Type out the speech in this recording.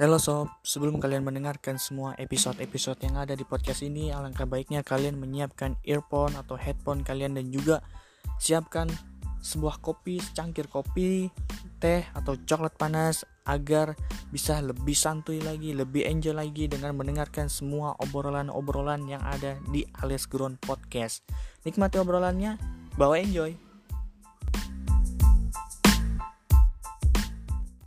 Halo sob, sebelum kalian mendengarkan semua episode-episode yang ada di podcast ini, alangkah baiknya kalian menyiapkan earphone atau headphone kalian dan juga siapkan sebuah kopi, secangkir kopi, teh atau coklat panas agar bisa lebih santuy lagi, lebih enjoy lagi dengan mendengarkan semua obrolan-obrolan yang ada di Alias Ground Podcast. Nikmati obrolannya, bawa enjoy.